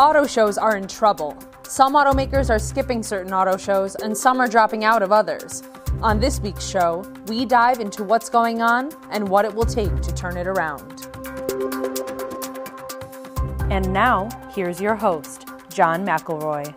Auto shows are in trouble. Some automakers are skipping certain auto shows, and some are dropping out of others. On this week's show, we dive into what's going on and what it will take to turn it around. And now, here's your host, John McElroy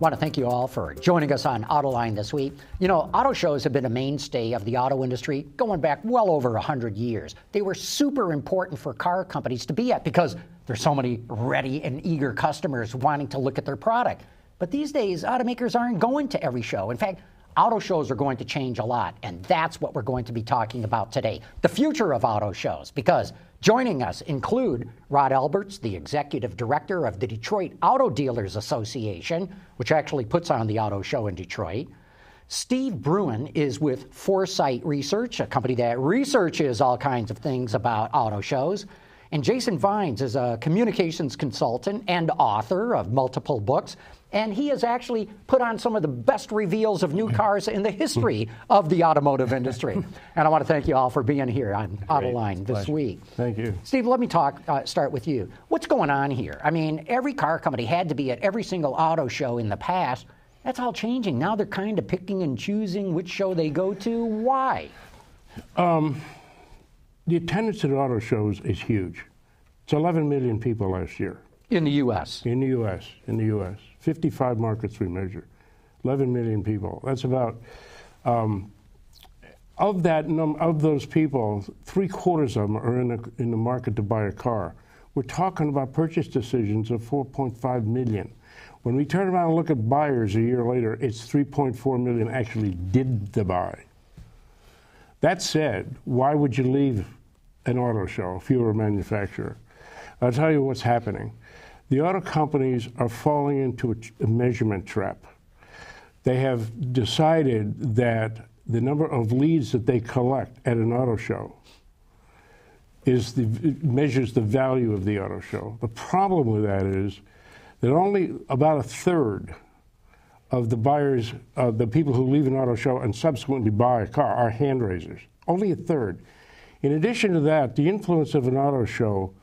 want to thank you all for joining us on Autoline this week. You know, auto shows have been a mainstay of the auto industry going back well over 100 years. They were super important for car companies to be at because there's so many ready and eager customers wanting to look at their product. But these days, automakers aren't going to every show. In fact, auto shows are going to change a lot, and that's what we're going to be talking about today the future of auto shows. Because joining us include Rod Alberts, the executive director of the Detroit Auto Dealers Association, which actually puts on the auto show in Detroit. Steve Bruin is with Foresight Research, a company that researches all kinds of things about auto shows. And Jason Vines is a communications consultant and author of multiple books and he has actually put on some of the best reveals of new cars in the history of the automotive industry. and I want to thank you all for being here on Autoline this Pleasure. week. Thank you. Steve, let me talk. Uh, start with you. What's going on here? I mean, every car company had to be at every single auto show in the past. That's all changing. Now they're kind of picking and choosing which show they go to. Why? Um, the attendance at auto shows is huge. It's 11 million people last year. In the U.S. In the U.S. In the U.S. 55 markets we measure. 11 million people. That's about um, of that num- of those people, three quarters of them are in, a, in the market to buy a car. We're talking about purchase decisions of 4.5 million. When we turn around and look at buyers a year later, it's 3.4 million actually did the buy. That said, why would you leave an auto show if you were a manufacturer? I'll tell you what's happening. The auto companies are falling into a, a measurement trap. They have decided that the number of leads that they collect at an auto show is the, measures the value of the auto show. The problem with that is that only about a third of the buyers, uh, the people who leave an auto show and subsequently buy a car, are hand raisers. Only a third. In addition to that, the influence of an auto show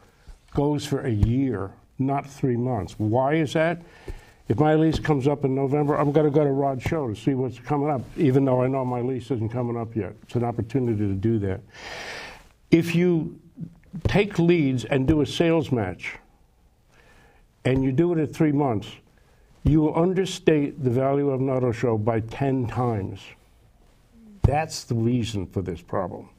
goes for a year not three months. Why is that? If my lease comes up in November, I'm going to go to Rod's show to see what's coming up, even though I know my lease isn't coming up yet. It's an opportunity to do that. If you take leads and do a sales match, and you do it at three months, you will understate the value of an auto show by 10 times. That's the reason for this problem.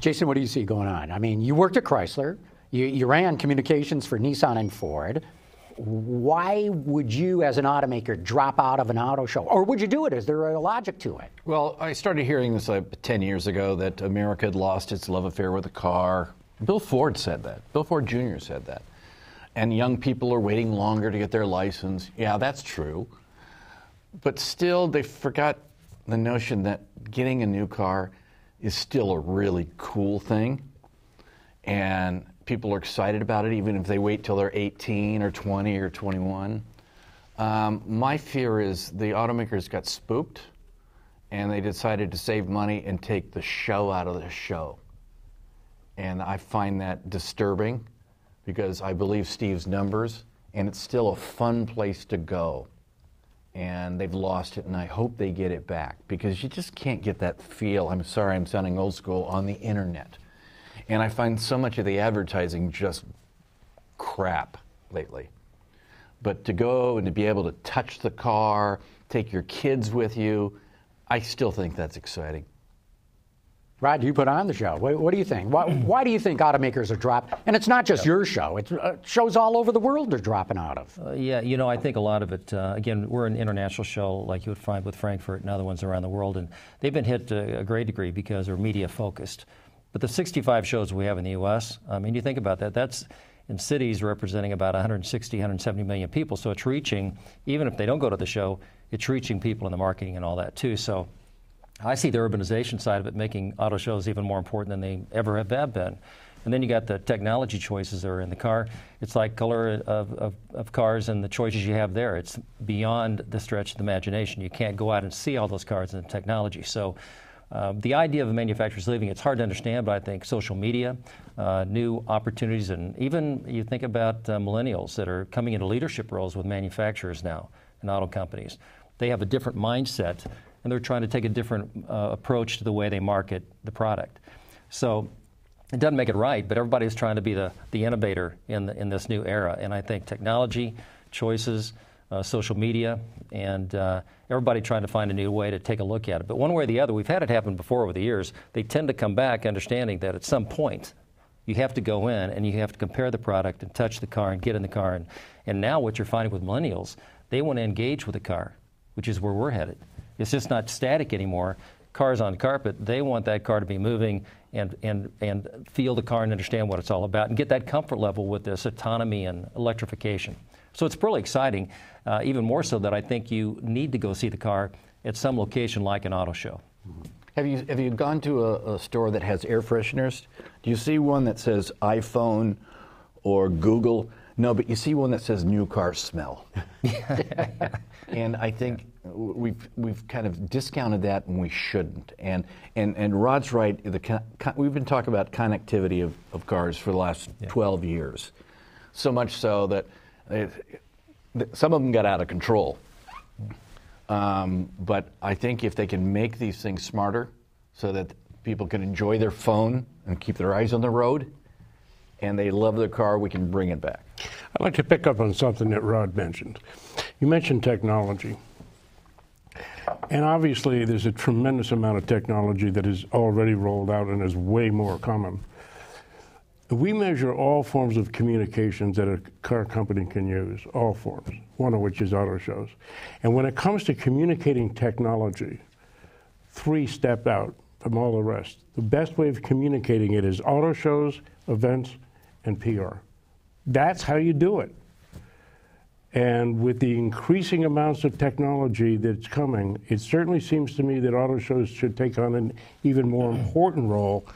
Jason, what do you see going on? I mean, you worked at Chrysler. You, you ran communications for Nissan and Ford. Why would you, as an automaker, drop out of an auto show? Or would you do it? Is there a logic to it? Well, I started hearing this like 10 years ago that America had lost its love affair with a car. Bill Ford said that. Bill Ford Jr. said that. And young people are waiting longer to get their license. Yeah, that's true. But still, they forgot the notion that getting a new car is still a really cool thing. And people are excited about it, even if they wait till they're 18 or 20 or 21. Um, my fear is the automakers got spooked and they decided to save money and take the show out of the show. And I find that disturbing because I believe Steve's numbers and it's still a fun place to go. And they've lost it, and I hope they get it back because you just can't get that feel. I'm sorry, I'm sounding old school on the internet. And I find so much of the advertising just crap lately. But to go and to be able to touch the car, take your kids with you, I still think that's exciting. Rod, you put on the show. What, what do you think? Why, why, do you think automakers are dropping? And it's not just your show; it's uh, shows all over the world they're dropping out of. Uh, yeah, you know, I think a lot of it. Uh, again, we're an international show, like you would find with Frankfurt and other ones around the world, and they've been hit to a great degree because they're media focused. But the 65 shows we have in the U.S., I mean, you think about that, that's in cities representing about 160, 170 million people. So it's reaching, even if they don't go to the show, it's reaching people in the marketing and all that too. So I see the urbanization side of it making auto shows even more important than they ever have been. And then you got the technology choices that are in the car. It's like color of, of, of, cars and the choices you have there. It's beyond the stretch of the imagination. You can't go out and see all those cars and the technology. So Uh, the idea of the manufacturers leaving, it's hard to understand, but I think social media, uh, new opportunities, and even you think about uh, millennials that are coming into leadership roles with manufacturers now and auto companies. They have a different mindset, and they're trying to take a different uh, approach to the way they market the product. So it doesn't make it right, but everybody's trying to be the, the innovator in, the, in this new era. And I think technology, choices, uh, social media, and uh, everybody trying to find a new way to take a look at it. But one way or the other, we've had it happen before over the years. They tend to come back understanding that at some point, you have to go in and you have to compare the product and touch the car and get in the car. And, and now what you're finding with millennials, they want to engage with the car, which is where we're headed. It's just not static anymore. Cars on carpet, they want that car to be moving and, and, and feel the car and understand what it's all about and get that comfort level with this autonomy and electrification. So it's really exciting, uh, even more so that I think you need to go see the car at some location like an auto show. Have you, have you gone to a, a store that has air fresheners? Do you see one that says iPhone or Google? No, but you see one that says new car smell. and I think we've we've kind of discounted that, and we shouldn't. And and and Rod's right. The we've been talking about connectivity of, of cars for the last yeah. 12 years, so much so that it, some of them got out of control. Um, but I think if they can make these things smarter, so that people can enjoy their phone and keep their eyes on the road, and they love their car, we can bring it back. I'd like to pick up on something that Rod mentioned. You mentioned technology. And obviously, there's a tremendous amount of technology that is already rolled out and is way more common. We measure all forms of communications that a car company can use, all forms, one of which is auto shows. And when it comes to communicating technology, three step out from all the rest. The best way of communicating it is auto shows, events, and PR. That's how you do it. And with the increasing amounts of technology that's coming, it certainly seems to me that auto shows should take on an even more important role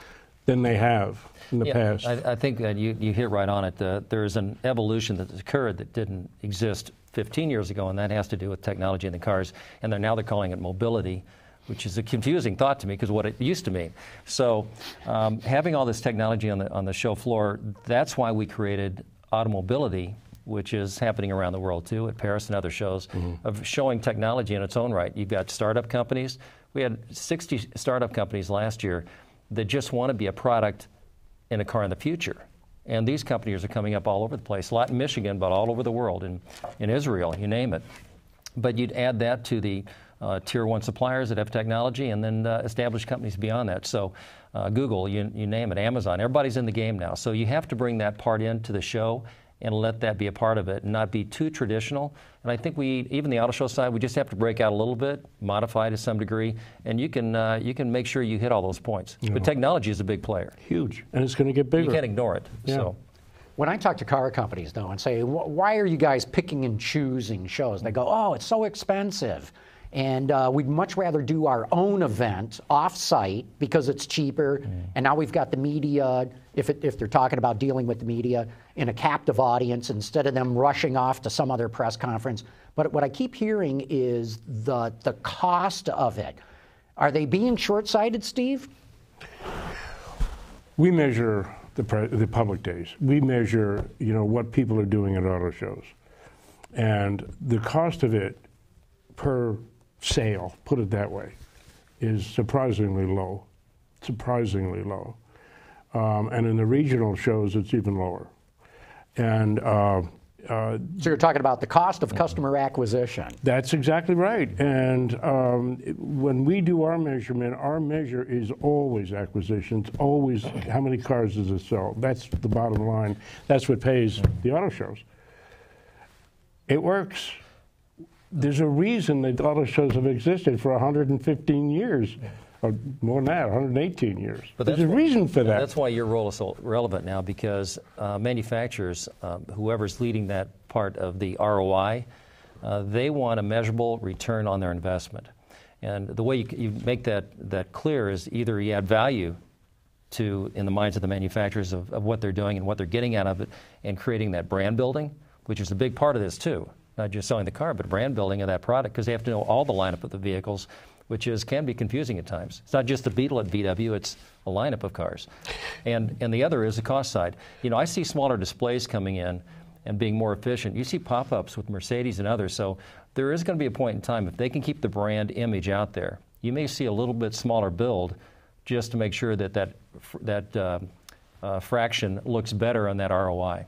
than they have in the yeah, past. I, I, think that you, you hit right on it. Uh, there's an evolution that occurred that didn't exist 15 years ago, and that has to do with technology in the cars. And they're now they're calling it mobility which is a confusing thought to me because what it used to mean. So, um, having all this technology on the on the show floor, that's why we created Automobility, which is happening around the world too, at Paris and other shows, mm-hmm. of showing technology in its own right. You've got startup companies. We had 60 startup companies last year that just want to be a product in a car in the future. And these companies are coming up all over the place, a lot in Michigan, but all over the world, in, in Israel, you name it. But you'd add that to the uh, tier one suppliers that have technology and then uh, established companies beyond that. So uh, Google, you, you name it, Amazon, everybody's in the game now. So you have to bring that part into the show and let that be a part of it and not be too traditional. And I think we, even the auto show side, we just have to break out a little bit, modify to some degree, and you can uh, you can make sure you hit all those points. Yeah. But technology is a big player. Huge, and it's going to get bigger. You can't ignore it. Yeah. So. When I talk to car companies, though, and say, why are you guys picking and choosing shows? They go, oh, it's so expensive. And uh, we'd much rather do our own event off-site because it's cheaper. Mm. And now we've got the media, if, it, if they're talking about dealing with the media, in a captive audience instead of them rushing off to some other press conference. But what I keep hearing is the, the cost of it. Are they being short-sighted, Steve? We measure the, the public days. We measure, you know, what people are doing at auto shows. And the cost of it per sale, put it that way, is surprisingly low, surprisingly low. Um, and in the regional shows, it's even lower. And uh, uh, so you're talking about the cost of customer acquisition. That's exactly right. And um, when we do our measurement, our measure is always acquisitions, always how many cars does it sell. That's the bottom line. That's what pays the auto shows. It works there's a reason that auto shows have existed for 115 years. Or more than that, 118 years. But there's a reason for that. That's why your role is so relevant now because uh, manufacturers, um, whoever's leading that part of the ROI, uh, they want a measurable return on their investment. And the way you, you make that, that clear is either you add value to in the minds of the manufacturers of, of what they're doing and what they're getting out of it and creating that brand building, which is a big part of this too not just selling the car, but brand building of that product because they have to know all the lineup of the vehicles which is can be confusing at times. It's not just the Beetle at VW; it's a lineup of cars, and and the other is the cost side. You know, I see smaller displays coming in and being more efficient. You see pop-ups with Mercedes and others, so there is going to be a point in time if they can keep the brand image out there. You may see a little bit smaller build, just to make sure that that that uh, uh, fraction looks better on that ROI.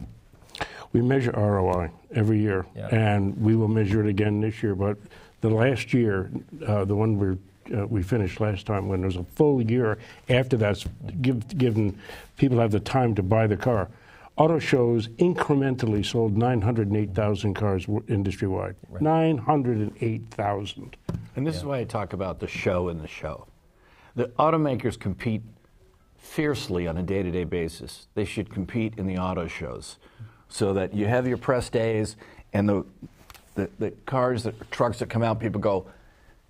We measure ROI every year, Yeah. and we will measure it again this year. But the last year, uh, the one we uh, we finished last time, when there's a full year after that's give, given people have the time to buy the car. Auto shows incrementally sold 908,000 cars w- industry-wide. 908,000. And this is why I talk about the show and the show. The automakers compete fiercely on a day to day basis. They should compete in the auto shows so that you have your press days and the, the, the cars, the trucks that come out, people go,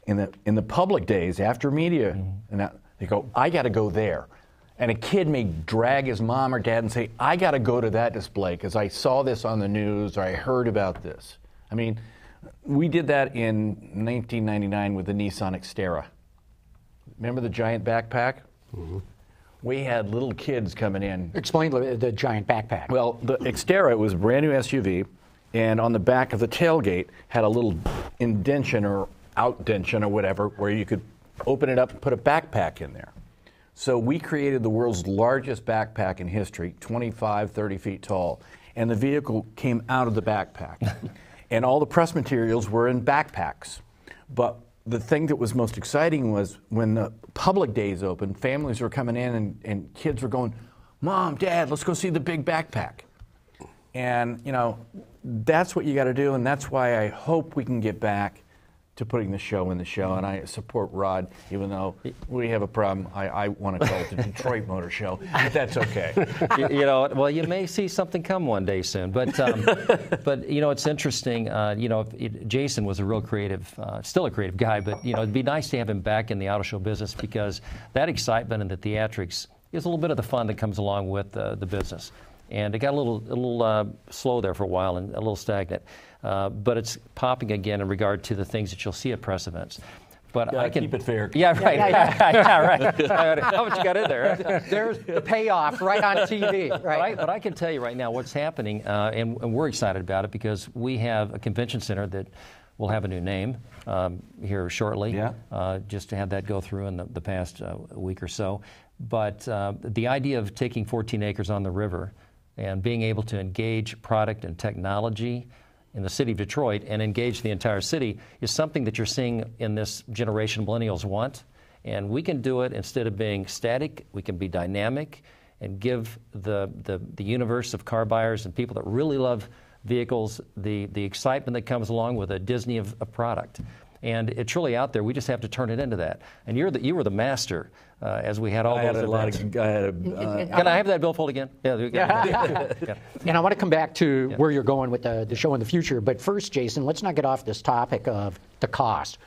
in the, in the public days after media, mm-hmm. and they go, I got to go there. And a kid may drag his mom or dad and say, I got to go to that display because I saw this on the news or I heard about this. I mean, we did that in 1999 with the Nissan Xterra. Remember the giant backpack? Mm-hmm. We had little kids coming in. Explain the, the giant backpack. Well, the Xterra was a brand new SUV, and on the back of the tailgate had a little indention or outdention or whatever where you could open it up and put a backpack in there. So we created the world's largest backpack in history, 25, 30 feet tall, and the vehicle came out of the backpack. and all the press materials were in backpacks. But the thing that was most exciting was when the public days opened, families were coming in and, and kids were going, Mom, Dad, let's go see the big backpack. And, you know, that's what you got to do, and that's why I hope we can get back to putting the show in the show. And I support Rod, even though we have a problem. I, I want to call it the Detroit Motor Show, but that's okay. you, you know, well, you may see something come one day soon. But, um, but you know, it's interesting. Uh, you know, it, Jason was a real creative, uh, still a creative guy. But you know, it'd be nice to have him back in the auto show business because that excitement and the theatrics is a little bit of the fun that comes along with uh, the business. And it got a little, a little uh, slow there for a while and a little stagnant. Uh, but it's popping again in regard to the things that you'll see at press events. But Gotta I can keep it fair. Yeah, right. Yeah, right. How much you got in there? There's the payoff right on TV. But Right. But I can tell you right now what's happening, uh, and, and we're excited about it because we have a convention center that will have a new name um, here shortly. Yeah. Uh, just to have that go through in the, the past uh, week or so. But uh, the idea of taking 14 acres on the river and being able to engage product and technology in the city of Detroit and engage the entire city is something that you're seeing in this generation millennials want. And we can do it instead of being static, we can be dynamic and give the, the, the universe of car buyers and people that really love vehicles the, the excitement that comes along with a Disney of, of product. And it's really out there. We just have to turn it into that. And you're the, you were the master uh, as we had all I those had a lot events. of. I had a, uh, Can I have that billfold again? Yeah. there. Yeah. And I want to come back to where you're going with the, the show in the future. But first, Jason, let's not get off this topic of the cost.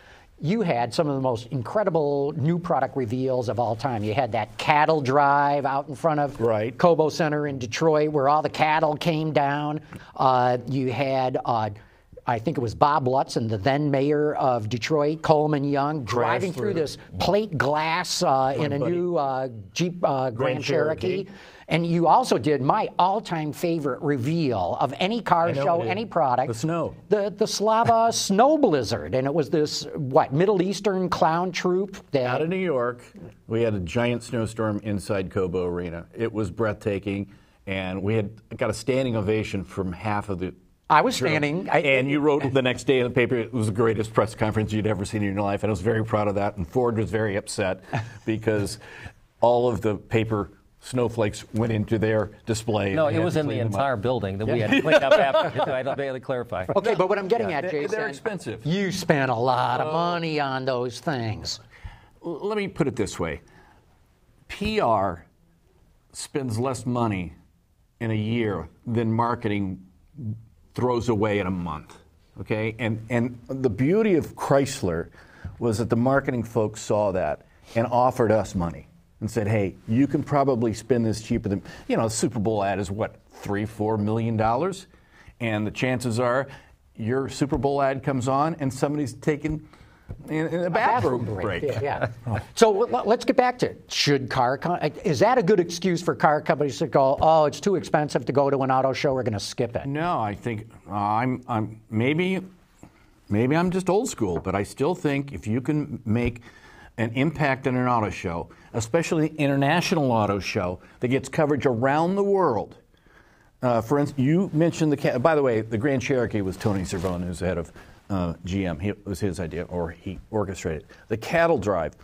You had some of the most incredible new product reveals of all time. You had that cattle drive out in front of Right. Cobo Center in Detroit where all the cattle came down. Uh, you had. Uh, I think it was Bob Lutz and the then mayor of Detroit, Coleman Young, driving through through. this plate glass uh, in a buddy. new uh, Jeep uh, Grand, Cherokee. Cherokee. And you also did my all-time favorite reveal of any car show, any product. The snow. The the Slava Snow Blizzard, and it was this what Middle Eastern clown troupe that out of New York, we had a giant snowstorm inside Cobo Arena. It was breathtaking, and we had got a standing ovation from half of the. I was crew. standing. I- and you wrote the next day in the paper it was the greatest press conference you'd ever seen in your life, and I was very proud of that. And Ford was very upset because all of the paper snowflakes went into their display. No, it was in the clean up. entire building that we had to clean up after. I don't really clarify. Okay, but what I'm getting Yeah, at, Jason, they're expensive. You spent a lot of oh. money on those things. Let me put it this way PR spends less money in a year than marketing throws away in a month. Okay? And, and the beauty of Chrysler was that the marketing folks saw that and offered us money and said, hey, you can probably spend this cheaper than, you know, a Super Bowl ad is what, three, four million dollars? And the chances are your Super Bowl ad comes on and somebody's taking in, in a bathroom break. Yeah. yeah. So l- let's get back to it. Should car com- is that a good excuse for car companies to go? Oh, it's too expensive to go to an auto show. We're going to skip it. No, I think uh, I'm, I'm maybe maybe I'm just old school, but I still think if you can make an impact in an auto show, especially an international auto show that gets coverage around the world. Uh, for instance, you mentioned the. By the way, the Grand Cherokee was Tony Cervone, who's the head of uh, GM. He, it was his idea, or he orchestrated the cattle drive.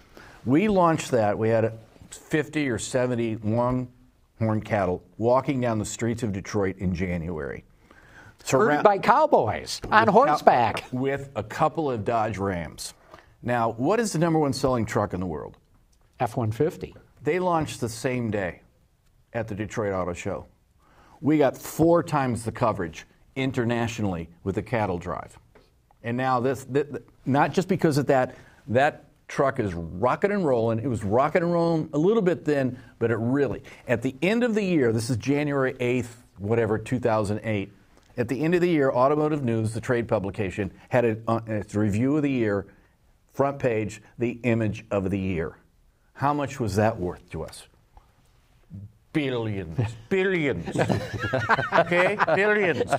We launched that. We had 50 or 70 longhorn cattle walking down the streets of Detroit in January. Surround- by cowboys on horseback. with a couple of Dodge Rams. Now, what is the number one selling truck in the world? F 150. They launched the same day at the Detroit Auto Show. We got four times the coverage internationally with the cattle drive. And now this, this not just because of that, that truck is rocking and rolling. It was rocking and rolling a little bit then, but it really, at the end of the year, this is January 8th, whatever, 2008. At the end of the year, Automotive News, the trade publication, had it, uh, its review of the year, front page, the image of the year. How much was that worth to us? Billions, billions. okay, billions.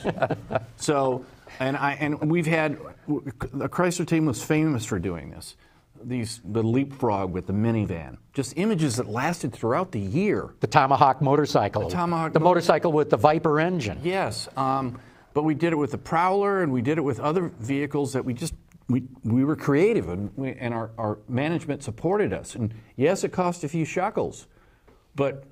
So, and I and we've had the Chrysler team was famous for doing this. These the leapfrog with the minivan, just images that lasted throughout the year. The Tomahawk motorcycle. The Tomahawk The motorcycle with the Viper engine. Yes, um, but we did it with the Prowler, and we did it with other vehicles that we just we, we were creative, and, we, and our, our management supported us. And yes, it cost a few shekels, but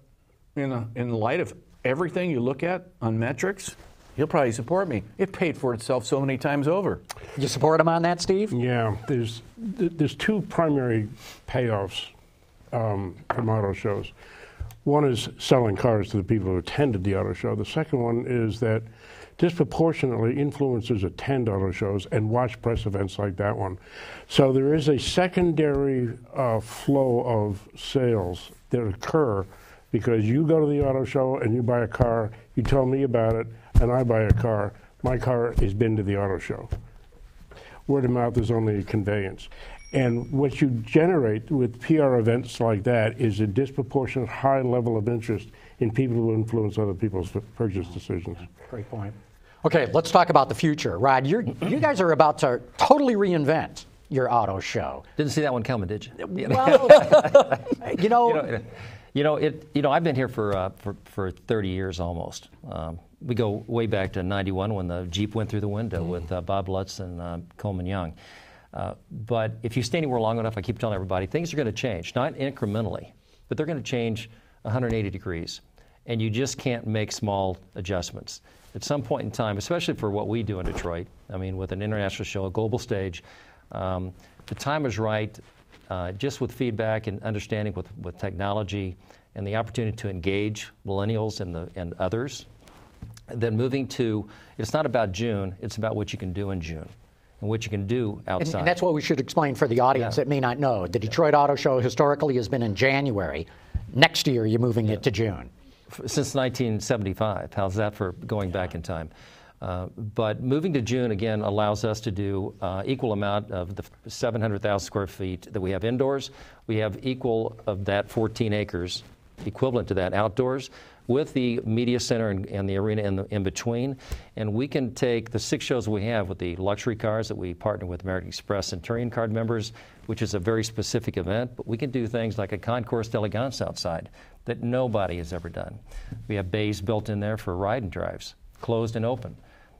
in the, in the light of everything you look at on metrics, he'll probably support me. It paid for itself so many times over. You support him on that, Steve? Yeah, there's there's two primary payoffs um, from auto shows. One is selling cars to the people who attended the auto show. The second one is that disproportionately influencers attend auto shows and watch press events like that one. So there is a secondary uh, flow of sales that occur because you go to the auto show and you buy a car, you tell me about it, and I buy a car. My car has been to the auto show. Word of mouth is only a conveyance. And what you generate with PR events like that is a disproportionate high level of interest in people who influence other people's purchase decisions. Great point. Okay, let's talk about the future. Rod, you're, you guys are about to totally reinvent your auto show. Didn't see that one coming, did you? Well, you know, you know, you know, it, you know, I've been here for, uh, for, for 30 years almost. Um, we go way back to 91 when the Jeep went through the window mm with uh, Bob Lutz and uh, Coleman Young. Uh, but if you stay anywhere long enough, I keep telling everybody, things are going to change, not incrementally, but they're going to change 180 degrees. And you just can't make small adjustments. At some point in time, especially for what we do in Detroit, I mean, with an international show, a global stage, um, the time is right uh, just with feedback and understanding with, with technology and the opportunity to engage millennials and, the, and others, then moving to, it's not about June, it's about what you can do in June and what you can do outside. And, and that's what we should explain for the audience yeah. that may not know. The Detroit Auto Show historically has been in January. Next year, you're moving yeah. it to June. Since 1975. How's that for going back in time? Uh, but moving to June again allows us to do uh, equal amount of the 700,000 square feet that we have indoors. We have equal of that 14 acres, equivalent to that outdoors, with the media center and, and the arena in, the, in, between. And we can take the six shows we have with the luxury cars that we partner with American Express Centurion card members, which is a very specific event. But we can do things like a concours d'elegance outside that nobody has ever done. We have bays built in there for ride and drives, closed and open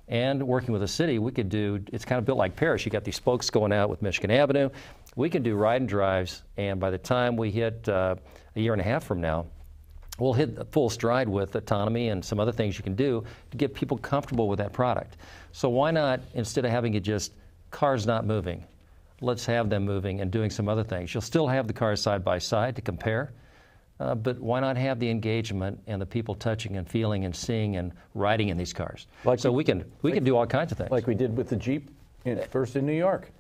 and working with the city, we could do, it's kind of built like Paris. You got these spokes going out with Michigan Avenue. We can do ride and drives, and by the time we hit uh, a year and a half from now, we'll hit full stride with autonomy and some other things you can do to get people comfortable with that product. So why not, instead of having it just cars not moving, let's have them moving and doing some other things. You'll still have the cars side by side to compare, uh, but why not have the engagement and the people touching and feeling and seeing and riding in these cars? Like so we, we can we like, can do all kinds of things. Like we did with the Jeep in, first in New York.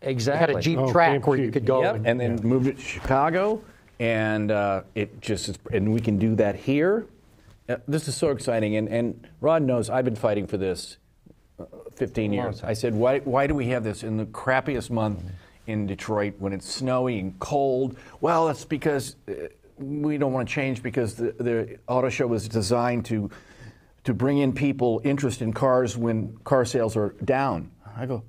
Exactly. You had a Jeep oh, track where you could go. Yep. And, and then yeah. moved it to Chicago, and uh, it just and we can do that here. Uh, this is so exciting, and, and Rod knows I've been fighting for this uh, 15 years. I said, why, why do we have this in the crappiest month in Detroit when it's snowy and cold. Well, that's because uh, we don't want to change because the, the auto show was designed to to bring in people interest in cars when car sales are down. I go,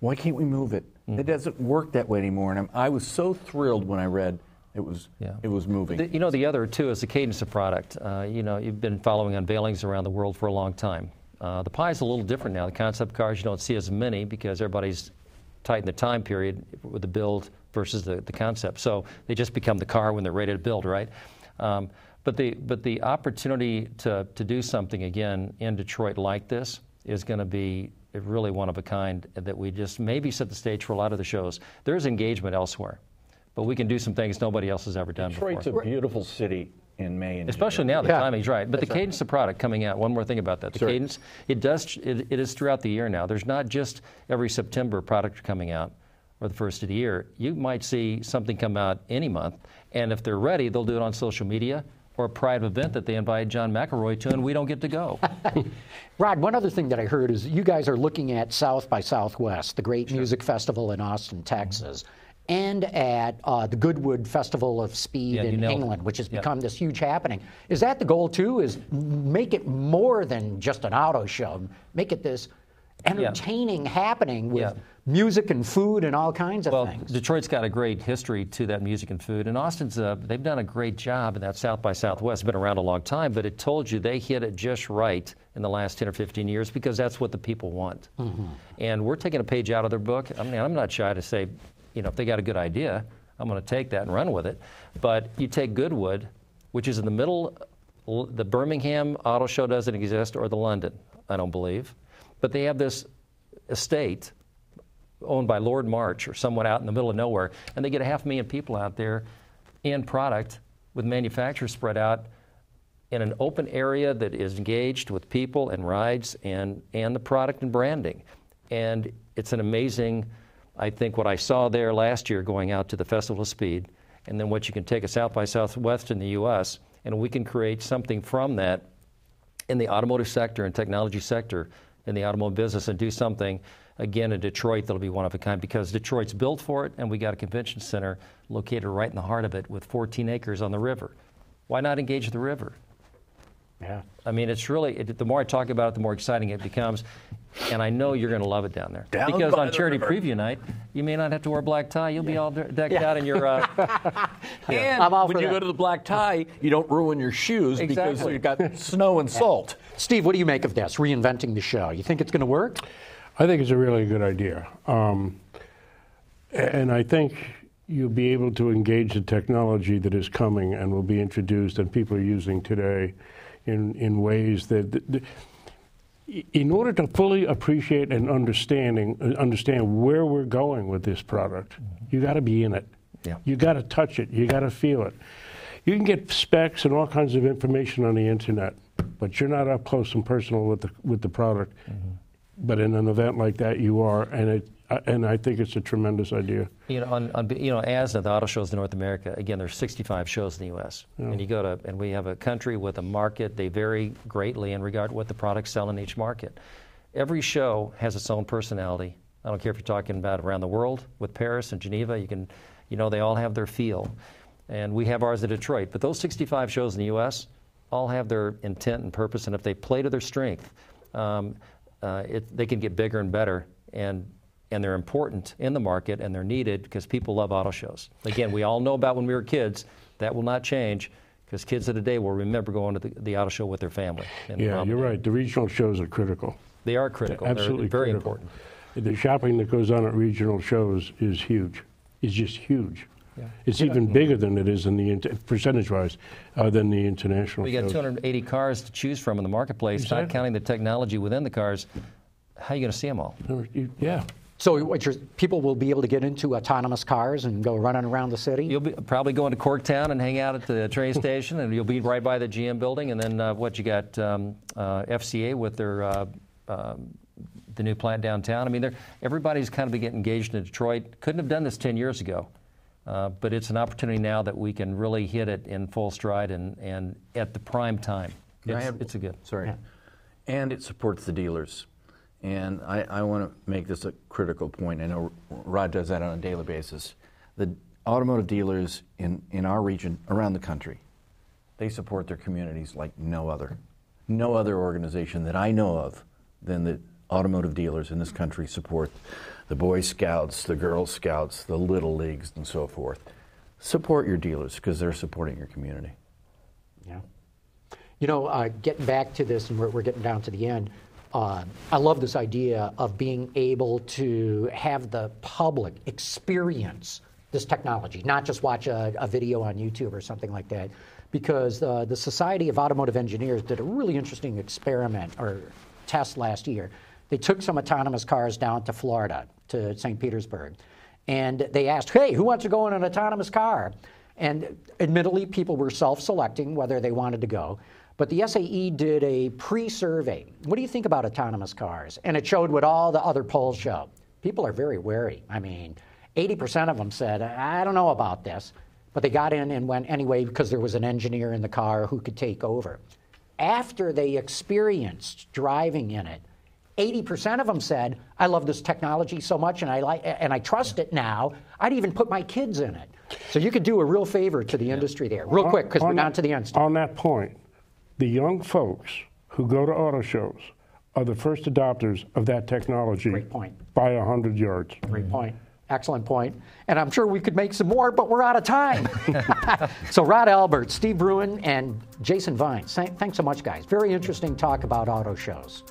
why can't we move it? Mm. It doesn't work that way anymore. And I'm, I was so thrilled when I read it was Yeah. it was moving. The- you know, the other too is the cadence of product. Uh, you know, you've been following unveilings around the world for a long time. Uh, the pie is a little different now. The concept cars you don't see as many because everybody's tightened the time period with the build versus the, the concept. So they just become the car when they're ready to build, right? Um, but the but the opportunity to to do something again in Detroit like this is going to be really one of a kind that we just maybe set the stage for a lot of the shows. There's engagement elsewhere, but we can do some things nobody else has ever done Detroit's before. a beautiful city in May and Especially June. now, the Yeah. timing's right. But the cadence of product coming out. One more thing about that: the Sure. cadence. It does. It, it is throughout the year now. There's not just every September product coming out or the first of the year. You might see something come out any month, and if they're ready, they'll do it on social media or a private event that they invite John McElroy to, and we don't get to go. Rod, one other thing that I heard is you guys are looking at South by Southwest, the great music festival in Austin, Texas, and at uh, the Goodwood Festival of Speed Yeah, in. England, which has Yeah. become this huge happening. Is that the goal too? Is make it more than just an auto show? Make it this entertaining happening with Yeah. music and food and all kinds of Well, things. Detroit's got a great history to that music and food, and Austin's uh, they've done a great job in that South by Southwest. Been around a long time, but it told you they hit it just right in the last 10 or 15 years because that's what the people want. And we're taking a page out of their book. I mean, I'm not shy to say, you know, if they got a good idea, I'm going to take that and run with it. But you take Goodwood, which is in the middle. The Birmingham Auto Show doesn't exist, or the London, I don't believe. But they have this estate owned by Lord March or someone out in the middle of nowhere, and they get a half million people out there in product with manufacturers spread out in an open area that is engaged with people and rides and, and the product and branding. And it's an amazing, I think, what I saw there last year going out to the Festival of Speed, and then what you can take a South by Southwest in the U.S., and we can create something from that in the automotive sector and technology sector in the automotive business and do something again in Detroit that'll be one of a kind because Detroit's built for it and we got a convention center located right in the heart of it with 14 acres on the river. Why not engage the river? Yeah. I mean, it's really, it, the more I talk about it, the more exciting it becomes. And I know you're going to love it down there. Down because on the charity river. preview night, you may not have to wear a black tie. You'll be all de- decked out in your. Uh, And I'm all when you that. go to the black tie, you don't ruin your shoes because you've got snow and salt. Steve, what do you make of this reinventing the show? You think it's going to work? I think it's a really good idea. Um, and I think you'll be able to engage the technology that is coming and will be introduced and people are using today in, in ways that, that- in order to fully appreciate and understanding uh, understand where we're going with this product, you got to be in it. Yeah. You got to touch it. You got to feel it. You can get specs and all kinds of information on the internet, but you're not up close and personal with the with the product. But in an event like that, you are, and it and I think it's a tremendous idea. You know, on, on you know, ASNA, the auto shows in North America. Again, there's 65 shows in the U.S. And you go to, and we have a country with a market. They vary greatly in regard to what the products sell in each market. Every show has its own personality. I don't care if you're talking about around the world with Paris and Geneva. You can, you know, they all have their feel, and we have ours at Detroit. But those 65 shows in the U.S. all have their intent and purpose, and if they play to their strength, um, uh, it, they can get bigger and better. And and they're important in the market and they're needed because people love auto shows. Again, we all know about when we were kids. That will not change because kids of today will remember going to the, the auto show with their family. Yeah, you're right. The regional shows are critical. They are critical. They're Absolutely very critical. important. The shopping that goes on at regional shows is huge. It's just huge. It's even bigger than it is in the inter- percentage-wise uh, than the international shows. We got shows. 280 cars to choose from in the marketplace, not counting the technology within the cars. How are you going to see them all? Yeah. So, what you're, people will be able to get into autonomous cars and go running around the city? You'll be probably going to Corktown and hang out at the train station, and you'll be right by the GM building. And then uh, what you got um, uh, FCA with their uh, um, the new plant downtown. I mean, everybody's kind of getting engaged in Detroit. Couldn't have done this 10 years ago, uh, but it's an opportunity now that we can really hit it in full stride and, and at the prime time. It's, have- it's a good. Sorry. And it supports the dealers. And I, I want to make this a critical point. I know Rod does that on a daily basis. The automotive dealers in, in our region, around the country, they support their communities like no other. No other organization that I know of than the automotive dealers in this country support the Boy Scouts, the Girl Scouts, the Little Leagues, and so forth. Support your dealers because they're supporting your community. Yeah. You know, uh, getting back to this, and we're, we're getting down to the end. I love this idea of being able to have the public experience this technology, not just watch a, a video on YouTube or something like that. Because uh, the Society of Automotive Engineers did a really interesting experiment or test last year. They took some autonomous cars down to Florida, to St. Petersburg, and they asked, hey, who wants to go in an autonomous car? And admittedly, people were self selecting whether they wanted to go. But the SAE did a pre survey. What do you think about autonomous cars? And it showed what all the other polls show. People are very wary. I mean, 80% of them said, I don't know about this. But they got in and went anyway because there was an engineer in the car who could take over. After they experienced driving in it, 80% of them said, I love this technology so much and I, like, and I trust it now, I'd even put my kids in it. So you could do a real favor to the industry there. Real quick, because we're On down to the end. On that point, the young folks who go to auto shows are the first adopters of that technology Great point. by 100 yards. Great point. Excellent point. And I'm sure we could make some more, but we're out of time. so, Rod Albert, Steve Bruin, and Jason Vines, thanks so much, guys. Very interesting talk about auto shows.